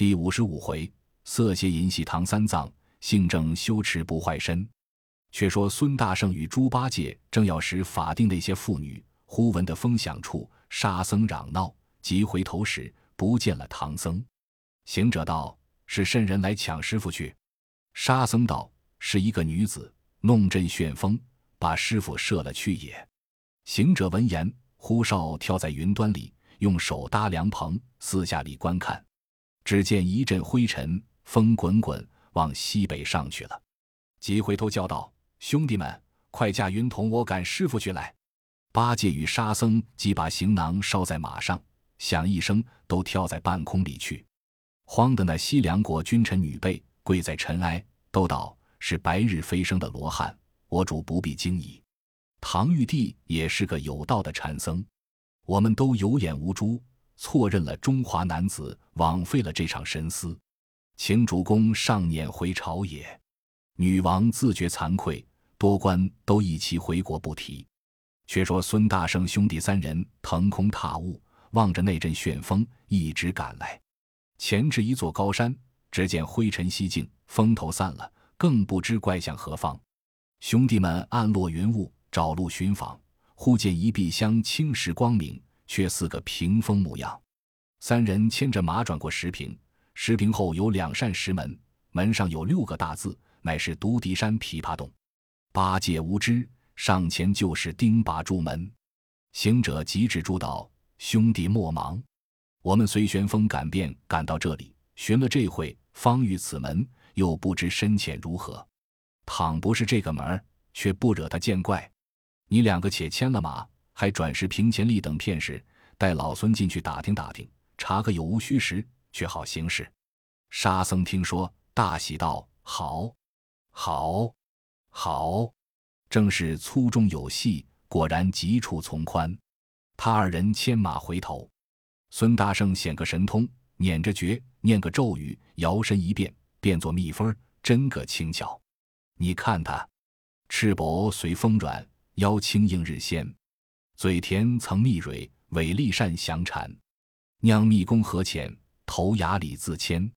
第五十五回，色邪淫戏唐三藏，性正羞耻不坏身。却说孙大圣与猪八戒正要使法定那些妇女，忽闻得风响处，沙僧嚷闹，急回头时，不见了唐僧。行者道：“是甚人来抢师傅去？”沙僧道：“是一个女子弄阵旋风，把师傅射了去也。”行者闻言，呼哨跳在云端里，用手搭凉棚，四下里观看。只见一阵灰尘，风滚滚往西北上去了。急回头叫道：“兄弟们，快驾云同我赶师傅去来！”八戒与沙僧即把行囊捎在马上，响一声，都跳在半空里去。慌的那西凉国君臣女辈跪在尘埃，都道是白日飞升的罗汉，我主不必惊疑。唐玉帝也是个有道的禅僧，我们都有眼无珠，错认了中华男子，枉费了这场神思，请主公上辇回朝也。女王自觉惭愧，多官都一齐回国不提。却说孙大圣兄弟三人腾空踏雾，望着那阵旋风，一直赶来。前至一座高山，只见灰尘西尽，风头散了，更不知怪向何方。兄弟们暗落云雾，找路寻访，忽见一壁香青石光明，却似个屏风模样。三人牵着马转过石屏，石屏后有两扇石门，门上有六个大字，乃是独敌山琵琶洞。八戒无知，上前就是钉耙住门。行者急止住道：“兄弟莫忙。”我们随旋风赶便，赶到这里，寻了这会，方遇此门，又不知深浅如何。倘不是这个门儿，却不惹他见怪。你两个且牵了马，还转世平前立等片时，带老孙进去打听打听，查个有无虚实，却好行事。沙僧听说，大喜道：“好，好，好！正是粗中有细，果然急处从宽。”他二人牵马回头。孙大圣显个神通，捻着诀，念个咒语，摇身一变，变作蜜蜂，真个轻巧。你看他，赤膊随风软，腰轻应日鲜，嘴甜曾蜜蕊，尾利善降蝉。酿蜜功何浅，头牙里自谦。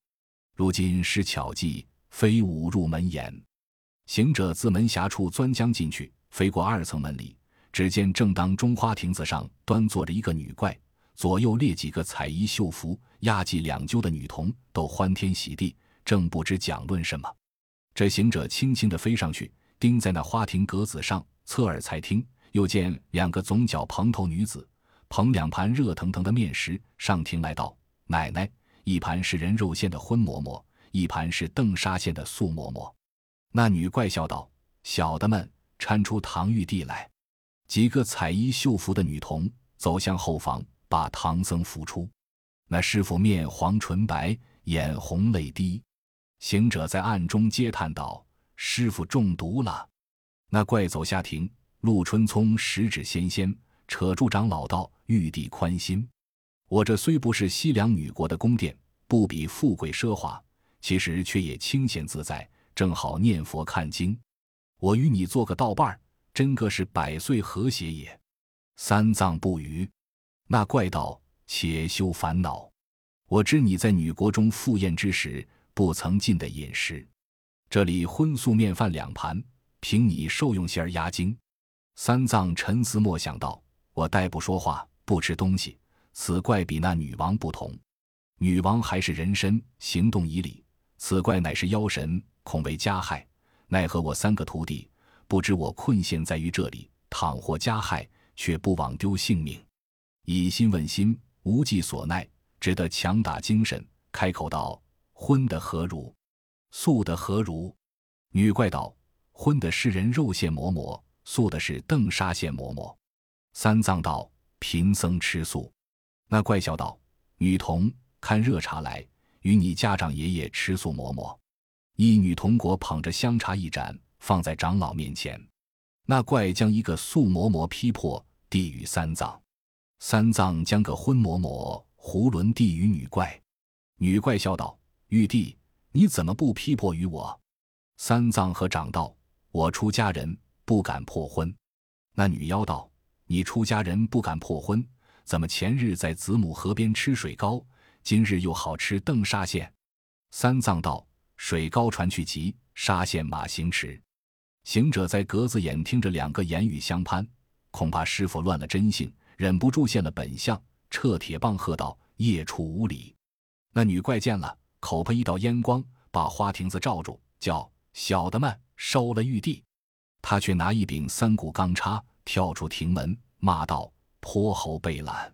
如今施巧计，飞舞入门檐。行者自门峡处钻将进去，飞过二层门里，只见正当中花亭子上端坐着一个女怪。左右列几个彩衣绣服、压髻两揪的女童，都欢天喜地，正不知讲论什么。这行者轻轻地飞上去，钉在那花亭格子上，侧耳才听。又见两个总角蓬头女子，捧两盘热腾腾的面食上庭来道：“奶奶，一盘是人肉馅的荤馍馍，一盘是邓沙馅的素馍馍。”那女怪笑道：“小的们搀出唐玉帝来。”几个彩衣绣服的女童走向后房。把唐僧扶出，那师傅面黄唇白，眼红泪滴。行者在暗中嗟叹道：“师傅中毒了。”那怪走下庭，陆春聪十指纤纤，扯住长老道：“玉帝宽心，我这虽不是西凉女国的宫殿，不比富贵奢华，其实却也清闲自在，正好念佛看经。我与你做个道伴儿，真个是百岁和谐也。”三藏不语。那怪道：“且休烦恼，我知你在女国中赴宴之时不曾进的饮食，这里荤素面饭两盘，凭你受用些儿压惊。”三藏沉思默想道：“我待不说话，不吃东西。此怪比那女王不同，女王还是人身，行动以礼；此怪乃是妖神，恐为加害。奈何我三个徒弟，不知我困陷在于这里，倘或加害，却不枉丢性命。”以心问心，无计所奈，只得强打精神，开口道：“荤的何如？素的何如？”女怪道：“荤的是人肉馅馍馍，素的是邓沙县嬷嬷。”三藏道：“贫僧吃素。”那怪笑道：“女童，看热茶来，与你家长爷爷吃素嬷嬷。”一女童国捧着香茶一盏，放在长老面前。那怪将一个素馍馍劈破，递与三藏。三藏将个荤馍馍囫囵递与女怪，女怪笑道：“玉帝，你怎么不批破于我？”三藏和长道：“我出家人不敢破婚。”那女妖道：“你出家人不敢破婚，怎么前日在子母河边吃水糕，今日又好吃邓沙县。三藏道：“水高船去急，沙县马行迟。”行者在格子眼听着两个言语相攀，恐怕师傅乱了真性，忍不住现了本相，撤铁棒喝道：“夜出无礼！”那女怪见了，口喷一道烟光，把花亭子罩住，叫小的们收了玉帝。他却拿一柄三股钢叉，跳出亭门，骂道：“泼猴背懒，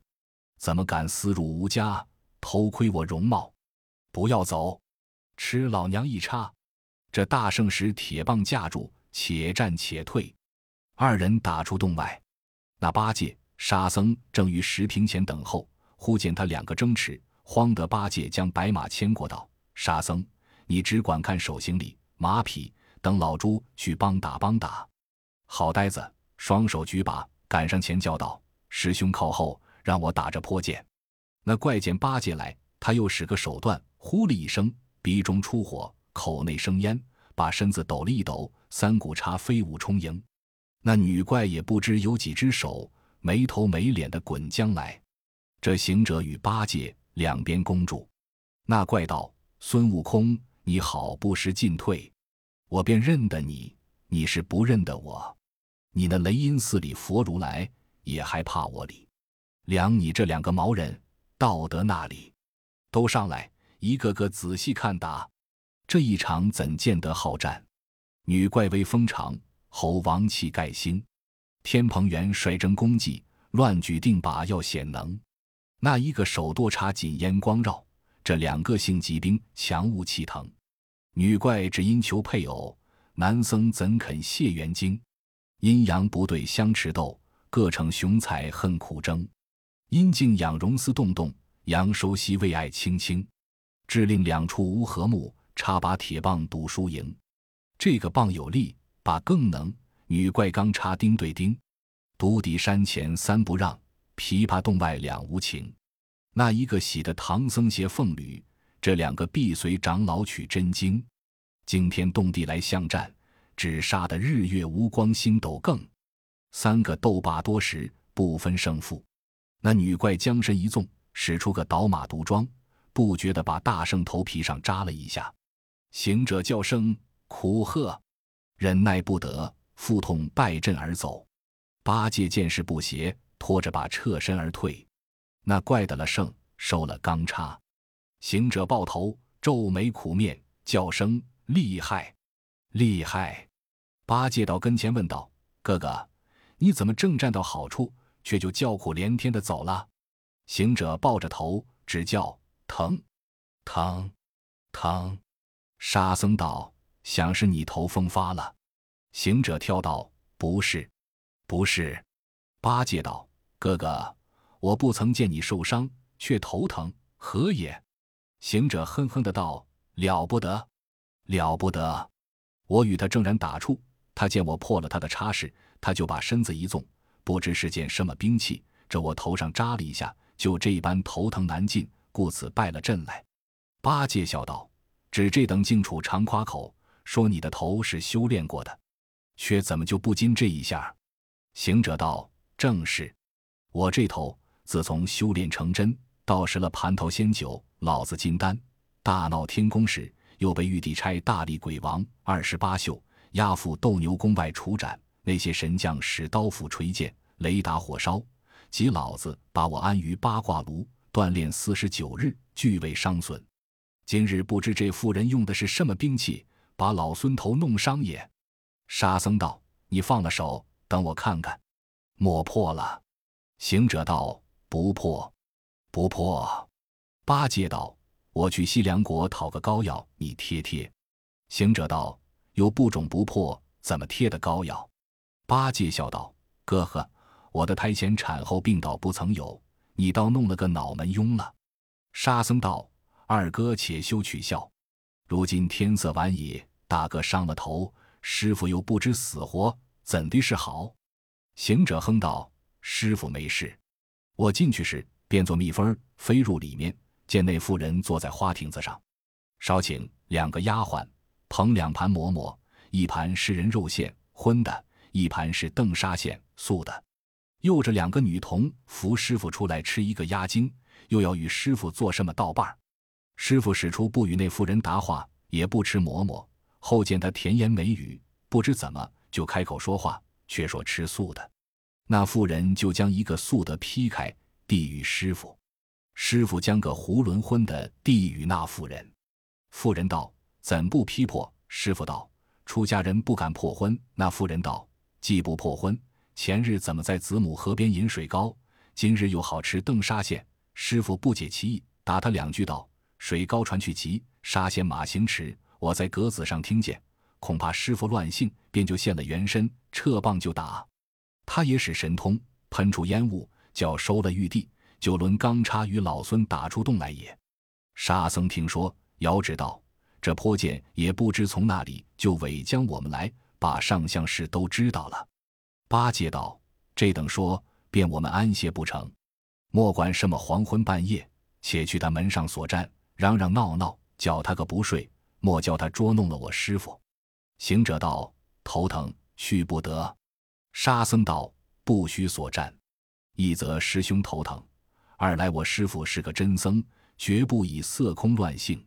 怎么敢私入吾家，偷窥我容貌？不要走，吃老娘一叉！”这大圣使铁棒架住。且战且退，二人打出洞外。那八戒、沙僧正于石坪前等候，忽见他两个争持，慌得八戒将白马牵过道：“沙僧，你只管看手行李、马匹，等老猪去帮打帮打。”好呆子，双手举把，赶上前叫道：“师兄靠后，让我打着坡剑。”那怪见八戒来，他又使个手段，呼了一声，鼻中出火，口内生烟。把身子抖了一抖，三股叉飞舞冲迎，那女怪也不知有几只手，没头没脸的滚将来。这行者与八戒两边攻住，那怪道：“孙悟空，你好不识进退，我便认得你，你是不认得我。你那雷音寺里佛如来也还怕我哩？量你这两个毛人，道德那里？都上来，一个个仔细看打。”这一场怎见得好战？女怪威风长，猴王气盖星。天蓬元率征功绩，乱举定把要显能。那一个手多插紧烟光绕，这两个性急兵强物气腾。女怪只因求配偶，男僧怎肯谢元精？阴阳不对相持斗，各逞雄才恨苦争。阴静养容思动动，阳收息为爱轻轻。致令两处无和睦。插把铁棒赌输赢，这个棒有力，把更能。女怪钢插钉对钉，独抵山前三不让，琵琶洞外两无情。那一个喜的唐僧携凤履，这两个必随长老取真经。惊天动地来相战，只杀得日月无光，星斗更。三个斗罢多时，不分胜负。那女怪将身一纵，使出个倒马毒桩，不觉地把大圣头皮上扎了一下。行者叫声苦喝，忍耐不得，腹痛败阵而走。八戒见势不协，拖着把撤身而退。那怪得了圣，收了钢叉。行者抱头，皱眉苦面，叫声厉害，厉害。八戒到跟前问道：“哥哥，你怎么正站到好处，却就叫苦连天的走了？”行者抱着头，只叫疼，疼，疼。沙僧道：“想是你头风发了。”行者跳道：“不是，不是。”八戒道：“哥哥，我不曾见你受伤，却头疼，何也？”行者哼哼的道：“了不得，了不得！我与他正然打处，他见我破了他的差事，他就把身子一纵，不知是件什么兵器，这我头上扎了一下，就这般头疼难禁，故此败了阵来。”八戒笑道。只这等净处常夸口，说你的头是修炼过的，却怎么就不禁这一下？行者道：“正是，我这头自从修炼成真，到食了蟠桃仙酒，老子金丹，大闹天宫时，又被玉帝差大力鬼王二十八宿押赴斗牛宫外处斩。那些神将使刀斧锤剑，雷打火烧，及老子把我安于八卦炉锻炼四十九日，俱未伤损。”今日不知这妇人用的是什么兵器，把老孙头弄伤也。沙僧道：“你放了手，等我看看。”莫破了。行者道：“不破，不破。”八戒道：“我去西凉国讨个膏药，你贴贴。”行者道：“有不肿不破，怎么贴的膏药？”八戒笑道：“哥呵，我的胎前产后病倒不曾有，你倒弄了个脑门痈了。”沙僧道。二哥且休取笑，如今天色晚矣，大哥伤了头，师傅又不知死活，怎的是好？行者哼道：“师傅没事。”我进去时，变作蜜蜂飞入里面，见那妇人坐在花亭子上，少请两个丫鬟捧两盘馍馍，一盘是人肉馅荤的，一盘是邓沙馅素的，又着两个女童扶师傅出来吃一个鸭精。又要与师傅做什么道伴儿？师傅使出不与那妇人答话，也不吃馍馍。后见他甜言美语，不知怎么就开口说话，却说吃素的。那妇人就将一个素的劈开，递与师傅。师傅将个囫囵荤的递与那妇人。妇人道：“怎不劈破？”师傅道：“出家人不敢破婚。”那妇人道：“既不破婚，前日怎么在子母河边饮水糕？今日又好吃邓沙县？”师傅不解其意，打他两句道：“水高船去急，沙县马行迟。我在阁子上听见，恐怕师傅乱性，便就现了原身，撤棒就打。他也使神通，喷出烟雾，叫收了玉帝，就轮钢叉与老孙打出洞来也。”沙僧听说，遥指道：“这泼剑也不知从哪里就尾将我们来，把上相事都知道了。”八戒道：“这等说，便我们安歇不成？”莫管什么黄昏半夜，且去他门上所站，嚷嚷闹闹，叫他个不睡。莫叫他捉弄了我师傅。行者道：“头疼，去不得。”沙僧道：“不许所战。一则师兄头疼，二来我师傅是个真僧，绝不以色空乱性。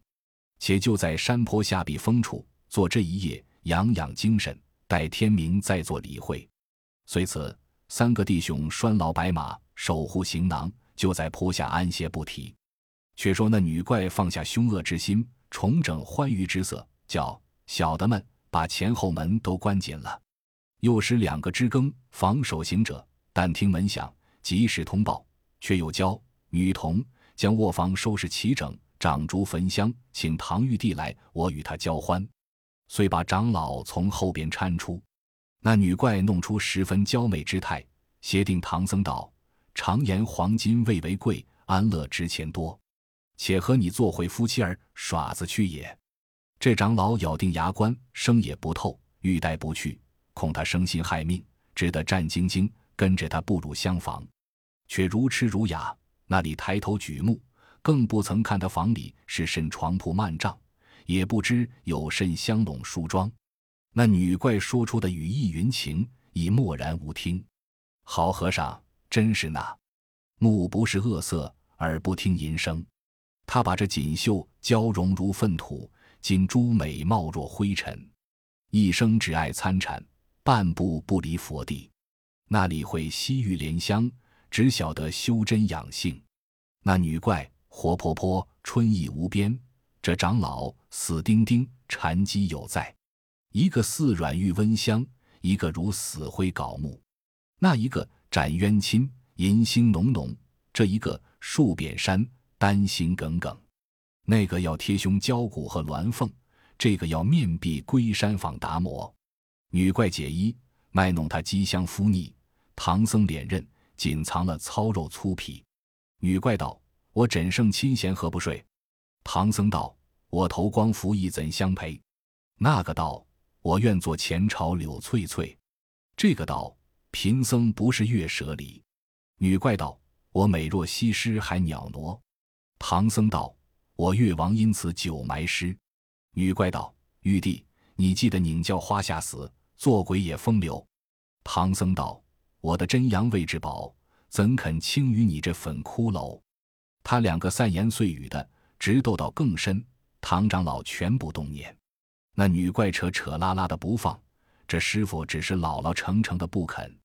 且就在山坡下避风处坐这一夜，养养精神，待天明再做理会。”随此，三个弟兄拴牢白马。守护行囊，就在坡下安歇不提。却说那女怪放下凶恶之心，重整欢愉之色，叫小的们把前后门都关紧了。又使两个知更防守行者，但听门响，及时通报。却又教女童将卧房收拾齐整，掌烛焚香，请唐玉帝来，我与他交欢。遂把长老从后边搀出。那女怪弄出十分娇美之态，协定唐僧道。常言黄金未为贵，安乐值钱多。且和你做回夫妻儿，耍子去也。这长老咬定牙关，生也不透，欲待不去，恐他生心害命，只得战兢兢跟着他步入厢房，却如痴如哑。那里抬头举目，更不曾看他房里是甚床铺幔帐，也不知有甚香笼梳妆。那女怪说出的语意云情，已默然无听。好和尚。真是那，目不是恶色，耳不听淫声。他把这锦绣娇容如粪土，锦珠美貌若灰尘，一生只爱参禅，半步不离佛地。那里会西域莲香，只晓得修真养性。那女怪活泼泼，春意无边。这长老死丁丁，禅机有在。一个似软玉温香，一个如死灰槁木。那一个。斩冤亲，银星浓浓；这一个树扁山，丹心耿耿；那个要贴胸交骨和鸾凤，这个要面壁龟山访达摩。女怪解衣，卖弄他机香敷腻；唐僧脸刃，仅藏了糙肉粗皮。女怪道：“我枕胜亲贤，何不睡？”唐僧道：“我头光服役，怎相陪？”那个道：“我愿做前朝柳翠翠。”这个道。贫僧不是月舍里，女怪道：“我美若西施，还袅娜。”唐僧道：“我越王因此久埋尸。”女怪道：“玉帝，你记得拧教花下死，做鬼也风流。”唐僧道：“我的真阳未至宝，怎肯轻于你这粉骷髅？”他两个散言碎语的，直斗到更深。唐长老全不动念，那女怪扯扯拉拉的不放，这师傅只是老老成成的不肯。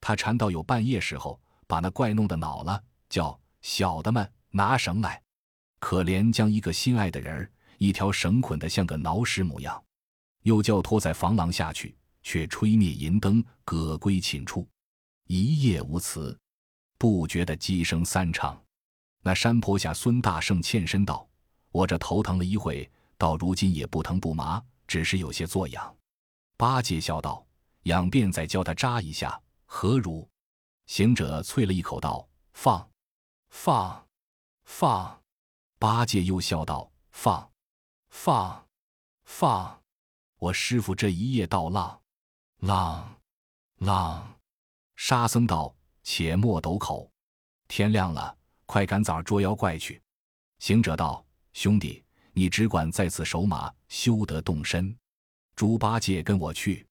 他缠到有半夜时候，把那怪弄得恼了，叫小的们拿绳来。可怜将一个心爱的人儿，一条绳捆得像个挠尸模样，又叫拖在房廊下去，却吹灭银灯，葛归寝处。一夜无词，不觉的鸡声三唱。那山坡下，孙大圣欠身道：“我这头疼了一会，到如今也不疼不麻，只是有些作痒。”八戒笑道：“痒便再教他扎一下。”何如？行者啐了一口道：“放，放，放。”八戒又笑道：“放，放，放。”我师傅这一夜到浪，浪，浪。沙僧道：“且莫抖口，天亮了，快赶早捉妖怪去。”行者道：“兄弟，你只管在此守马，休得动身。猪八戒跟我去。”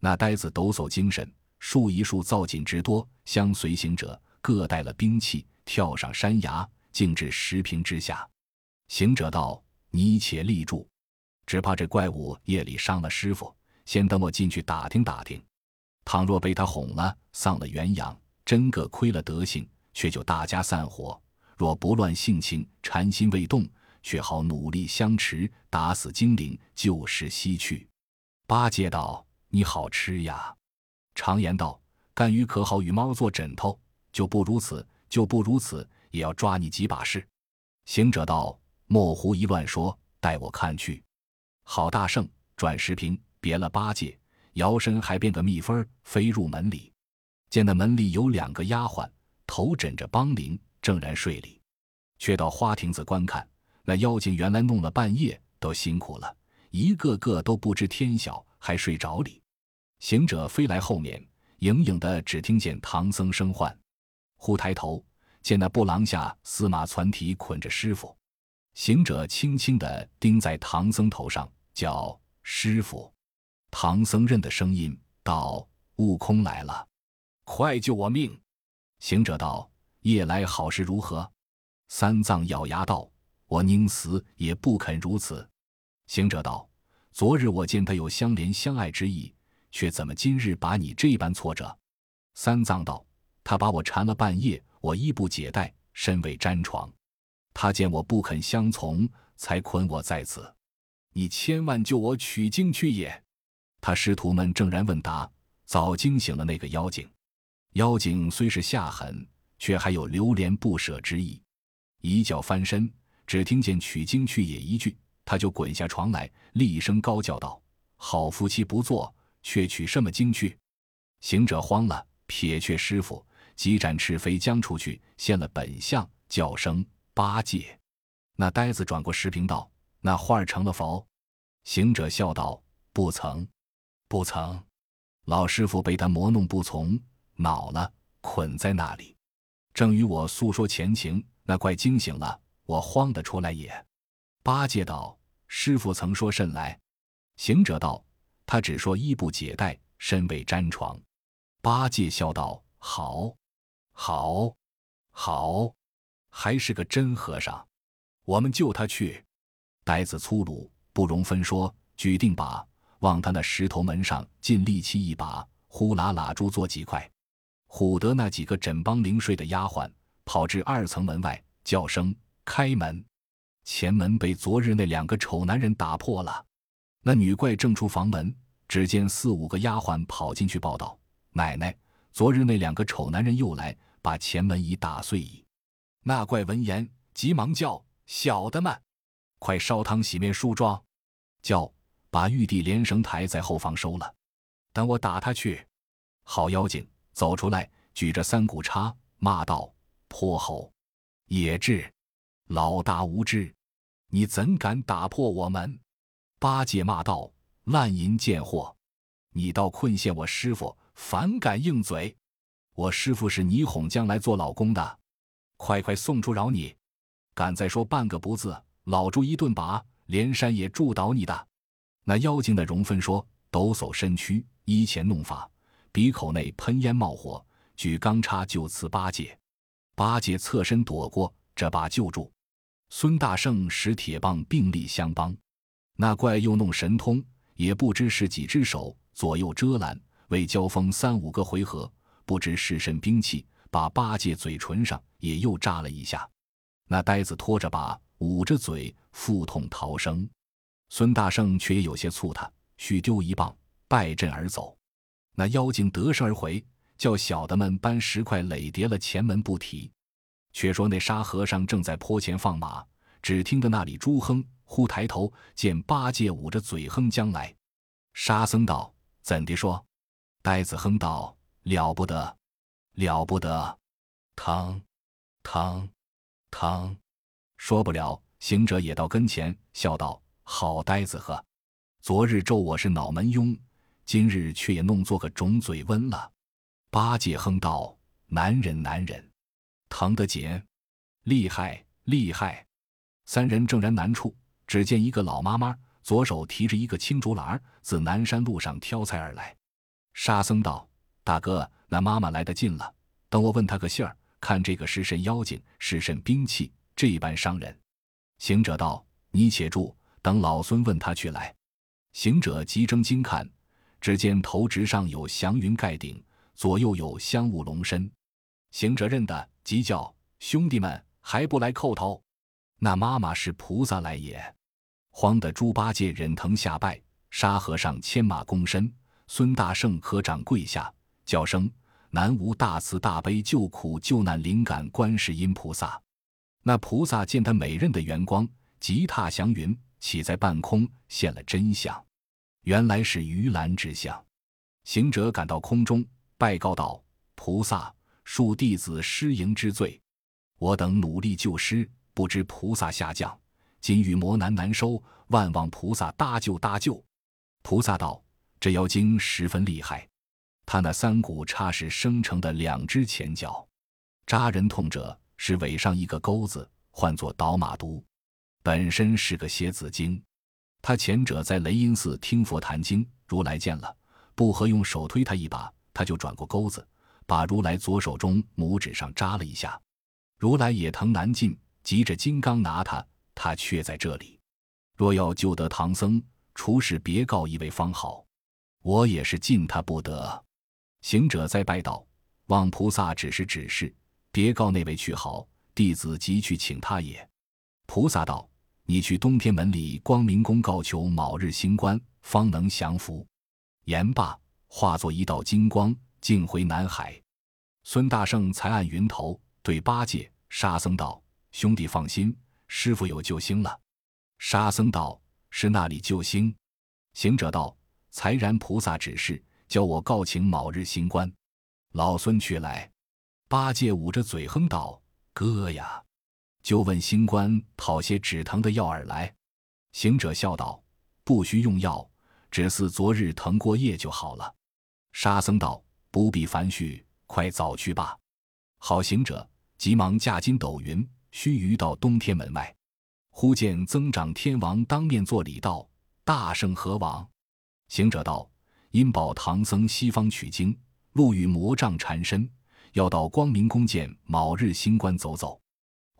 那呆子抖擞精神。数一数造锦之多，相随行者各带了兵器，跳上山崖，径至石坪之下。行者道：“你且立住，只怕这怪物夜里伤了师傅。先等我进去打听打听。倘若被他哄了，丧了元阳，真个亏了德行，却就大家散伙；若不乱性情，禅心未动，却好努力相持，打死精灵，旧时西去。”八戒道：“你好吃呀！常言道，干鱼可好与猫做枕头，就不如此，就不如此，也要抓你几把事。”行者道。莫胡一乱说，待我看去。郝大圣转十平，别了八戒，摇身还变个蜜蜂，飞入门里，见那门里有两个丫鬟，头枕着帮铃，正然睡里。却到花亭子观看，那妖精原来弄了半夜，都辛苦了，一个个都不知天晓，还睡着里。行者飞来后面，影影的只听见唐僧声唤，忽抬头见那布廊下司马攒提捆着师傅。行者轻轻的钉在唐僧头上，叫师傅。唐僧认的声音，道：“悟空来了，快救我命！”行者道：“夜来好事如何？”三藏咬牙道：“我宁死也不肯如此。”行者道：“昨日我见他有相怜相爱之意，却怎么今日把你这般挫折？”三藏道：“他把我缠了半夜，我衣不解带，身未沾床。”他见我不肯相从，才捆我在此。你千万救我取经去也！他师徒们正然问答，早惊醒了那个妖精。妖精虽是下狠，却还有留恋不舍之意。一觉翻身，只听见“取经去也”一句，他就滚下床来，厉声高叫道：“好夫妻不做，却取什么经去？”行者慌了，撇却师傅，急展赤飞将出去，现了本相，叫声。八戒，那呆子转过石屏道：“那画儿成了否？”行者笑道：“不曾，不曾。老师傅被他磨弄不从，恼了，捆在那里。正与我诉说前情，那怪惊醒了，我慌得出来也。”八戒道：“师傅曾说甚来？”行者道：“他只说衣不解带，身未沾床。”八戒笑道：“好，好，好。”还是个真和尚，我们救他去。呆子粗鲁，不容分说，举定把往他那石头门上尽力气一把，呼啦啦珠做几块。唬得那几个枕帮铃睡的丫鬟跑至二层门外，叫声开门。前门被昨日那两个丑男人打破了。那女怪正出房门，只见四五个丫鬟跑进去报道：“奶奶，昨日那两个丑男人又来，把前门已打碎矣。”那怪闻言，急忙叫：“小的们，快烧汤洗面梳妆，叫把玉帝连绳抬在后方收了，等我打他去。”好妖精走出来，举着三股叉，骂道：“泼猴，野智，老大无知，你怎敢打破我门？”八戒骂道：“烂淫贱货，你倒困陷我师傅，反敢硬嘴！我师傅是你哄将来做老公的。”快快送出饶你！敢再说半个不字，老猪一顿拔，连山也助倒你的！那妖精的容分说，抖擞身躯，依前弄法，鼻口内喷烟冒火，举钢叉就刺八戒。八戒侧身躲过，这把救住。孙大圣使铁棒并力相帮。那怪又弄神通，也不知是几只手左右遮拦，为交锋三五个回合，不知是甚兵器。把八戒嘴唇上也又扎了一下，那呆子拖着把，捂着嘴，腹痛逃生。孙大圣却也有些促他，须丢一棒，败阵而走。那妖精得胜而回，叫小的们搬石块垒叠了前门不提。却说那沙和尚正在坡前放马，只听得那里猪哼，忽抬头见八戒捂着嘴哼将来。沙僧道：“怎的说？”呆子哼道：“了不得。”了不得，疼，疼，疼，说不了。行者也到跟前，笑道：“好呆子呵，昨日咒我是脑门庸，今日却也弄做个肿嘴温了。”八戒哼道：“难忍难忍，疼得紧，厉害厉害。”三人正然难处，只见一个老妈妈左手提着一个青竹篮，自南山路上挑菜而来。沙僧道：“大哥。”那妈妈来得近了，等我问她个信儿，看这个是甚妖精，是甚兵器，这般伤人。”行者道：“你且住，等老孙问他去来。”行者急睁睛看，只见头直上有祥云盖顶，左右有香雾笼身。行者认得，急叫：“兄弟们，还不来叩头？那妈妈是菩萨来也！”慌得猪八戒忍疼下拜，沙和尚牵马躬身，孙大圣合掌跪下，叫声：“南无大慈大悲救苦救难灵感观世音菩萨。”那菩萨见他美刃的圆光，急踏祥云，起在半空，现了真相，原来是鱼篮之相。行者赶到空中，拜告道：“菩萨，恕弟子失迎之罪，我等努力救师，不知菩萨下降。”今遇魔难难收，万望菩萨搭救搭救。菩萨道：“这妖精十分厉害，他那三股叉是生成的两只前脚，扎人痛者是尾上一个钩子，唤作倒马毒，本身是个蝎子精。他前者在雷音寺听佛谈经，如来见了，不合用手推他一把，他就转过钩子，把如来左手中拇指上扎了一下，如来也疼难禁，急着金刚拿他。”他却在这里，若要救得唐僧，除是别告一位方好。我也是禁他不得。行者再拜道：“望菩萨指示指示，别告那位去好。弟子即去请他也。”菩萨道：“你去东天门里光明宫告求卯日星官，方能降服。”言罢，化作一道金光，径回南海。孙大圣才按云头对八戒、沙僧道：“兄弟放心。”师傅有救星了，沙僧道：“是那里救星？”行者道：“才然菩萨指示，叫我告请卯日星官，老孙去来。”八戒捂着嘴哼道：“哥呀，就问星官讨些止疼的药饵来。”行者笑道：“不需用药，只似昨日疼过夜就好了。”沙僧道：“不必烦絮，快早去吧。”好行者急忙驾筋斗云。须臾到东天门外，忽见增长天王当面作礼道：“大圣何往？”行者道：“因保唐僧西方取经，路遇魔障缠身，要到光明宫见卯日星官走走。”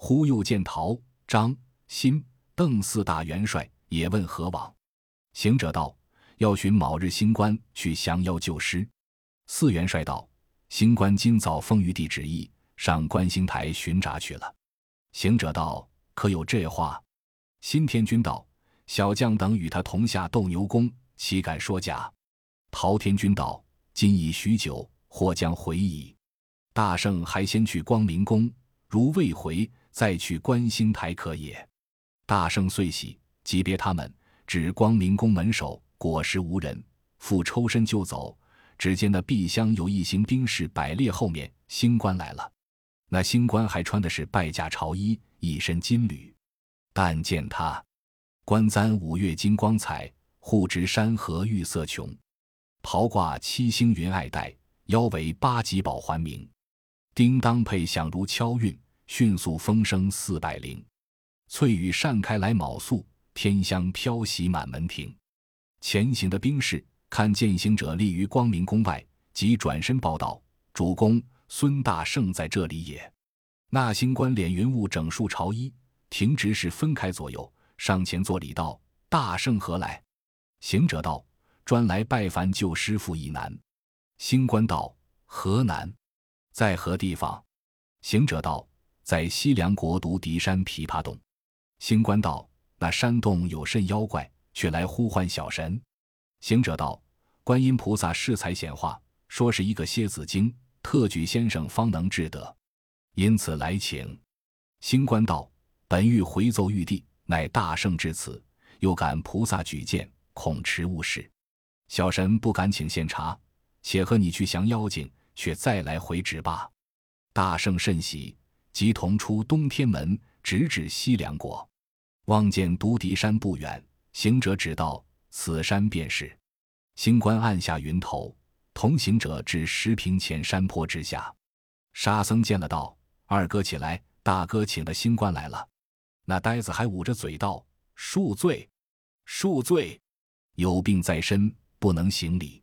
忽又见陶、张、辛、邓四大元帅，也问何往。行者道：“要寻卯日星官去降妖救师。”四元帅道：“星官今早奉玉帝旨意，上观星台巡查去了。”行者道：“可有这话？”新天君道：“小将等与他同下斗牛宫，岂敢说假？”陶天君道：“今已许久，或将回矣。大圣还先去光明宫，如未回，再去观星台可也。”大圣遂喜，即别他们，指光明宫门首，果实无人，复抽身就走。只见那壁厢有一行兵士摆列，后面星官来了。那星官还穿的是败甲朝衣，一身金缕。但见他冠簪五月金光彩，护执山河玉色琼，袍挂七星云爱带，腰围八级宝环明。叮当配响如敲韵，迅速风声四百灵。翠羽扇开来卯宿，天香飘袭满门庭。前行的兵士看见行者立于光明宫外，即转身报道：“主公。”孙大圣在这里也。那星官脸云雾整束朝衣，停直是分开左右，上前作礼道：“大圣何来？”行者道：“专来拜凡救师父一难。”星官道：“何难？在何地方？”行者道：“在西凉国独敌山琵琶洞。”星官道：“那山洞有甚妖怪，却来呼唤小神？”行者道：“观音菩萨适才显化，说是一个蝎子精。”特举先生方能治得，因此来请。星官道：“本欲回奏玉帝，乃大圣至此，又感菩萨举荐，恐迟误事。小神不敢请献茶，且和你去降妖精，却再来回旨罢。”大圣甚喜，即同出东天门，直指西凉国。望见独敌山不远，行者指道：“此山便是。”星官按下云头。同行者至石屏前山坡之下，沙僧见了道：“二哥起来，大哥请的星官来了。”那呆子还捂着嘴道：“恕罪，恕罪，有病在身，不能行礼。”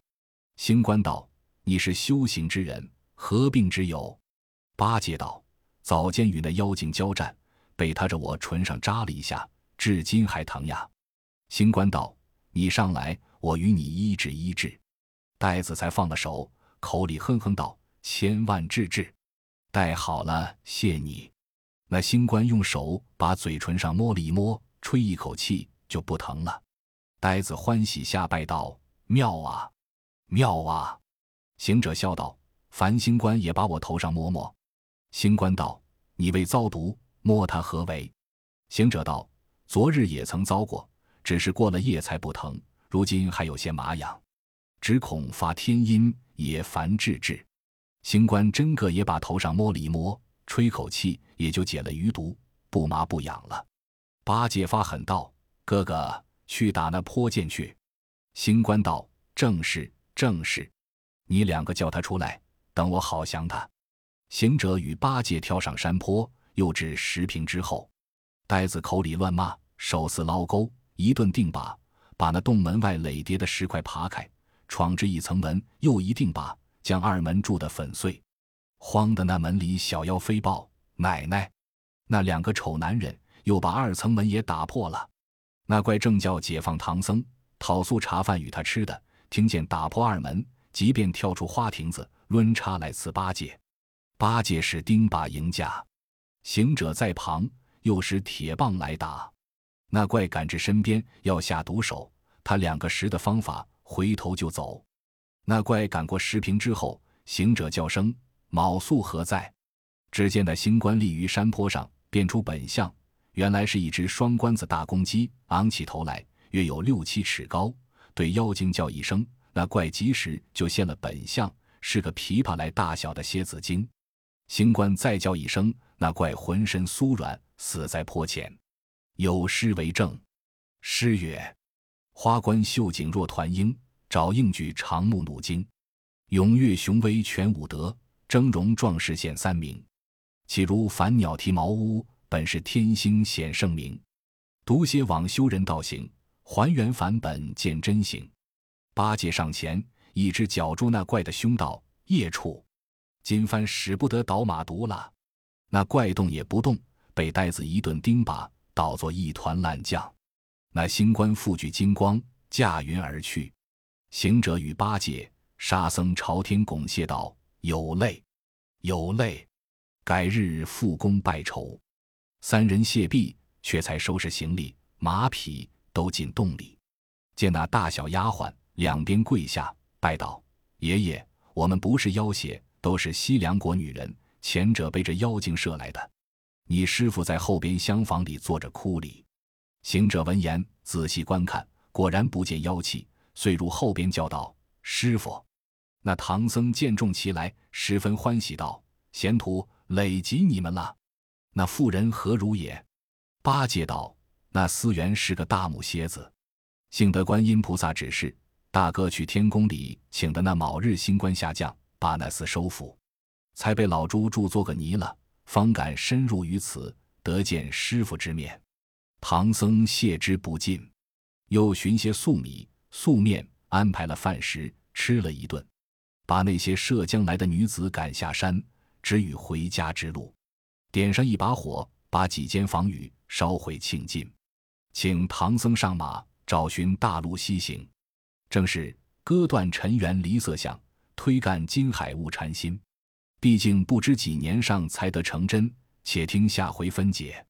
星官道：“你是修行之人，何病之有？”八戒道：“早间与那妖精交战，被他着我唇上扎了一下，至今还疼呀。星官道：“你上来，我与你医治医治。”呆子才放了手，口里哼哼道：“千万治治。”带好了，谢你。那星官用手把嘴唇上摸了一摸，吹一口气，就不疼了。呆子欢喜下拜道：“妙啊，妙啊！”行者笑道：“凡星官也把我头上摸摸。”星官道：“你未遭毒，摸他何为？”行者道：“昨日也曾遭过，只是过了夜才不疼，如今还有些麻痒，只恐发天阴，也烦治治。”星官真个也把头上摸了一摸，吹口气，也就解了余毒，不麻不痒了。八戒发狠道：“哥哥，去打那泼涧去。”星官道：“正是，正是。你两个叫他出来，等我好降他。”行者与八戒跳上山坡，又至石坪之后，呆子口里乱骂，手似捞钩，一顿定把，把那洞门外垒叠的石块扒开，闯至一层门，又一定把。将二门铸得粉碎，慌的那门里小妖飞报奶奶，那两个丑男人又把二层门也打破了。那怪正叫解放唐僧，讨素茶饭与他吃的，听见打破二门，即便跳出花亭子，抡叉来刺八戒。八戒使钉耙迎驾，行者在旁又使铁棒来打。那怪赶至身边要下毒手，他两个识的方法，回头就走。那怪赶过石坪之后，行者叫声：“卯宿何在？”只见那星官立于山坡上，变出本相，原来是一只双冠子大公鸡，昂起头来，约有六七尺高。对妖精叫一声，那怪及时就现了本相，是个琵琶来大小的蝎子精。星官再叫一声，那怪浑身酥软，死在坡前。有诗为证：诗曰：“花冠绣颈若团鹰。”爪硬举长目弩精，踊跃雄威全武德，峥嵘壮士现三名。岂如凡鸟啼茅屋，本是天星显圣明。读写往修人道行，还原返本见真形。八戒上前，一只绞住那怪的胸道：“孽畜，今番使不得倒马毒了。”那怪动也不动，被呆子一顿钉耙，倒作一团烂酱。那星官复具金光，驾云而去。行者与八戒、沙僧朝天拱谢道：“有泪，有泪，改日复工拜酬。”三人谢毕，却才收拾行李、马匹，都进洞里。见那大小丫鬟两边跪下，拜道：“爷爷，我们不是妖邪，都是西凉国女人。前者背着妖精射来的。你师傅在后边厢房里坐着哭里。”行者闻言，仔细观看，果然不见妖气。遂入后边叫道：“师傅！”那唐僧见众齐来，十分欢喜道：“贤徒累及你们了。那妇人何如也？”八戒道：“那思源是个大母蝎子，幸得观音菩萨指示，大哥去天宫里请的那卯日星官下降，把那厮收服，才被老猪铸作个泥了，方敢深入于此，得见师傅之面。”唐僧谢之不尽，又寻些素米。素面安排了饭食，吃了一顿，把那些涉江来的女子赶下山，只与回家之路。点上一把火，把几间房宇烧毁庆尽，请唐僧上马，找寻大路西行。正是割断尘缘离色相，推干金海悟禅心。毕竟不知几年上才得成真，且听下回分解。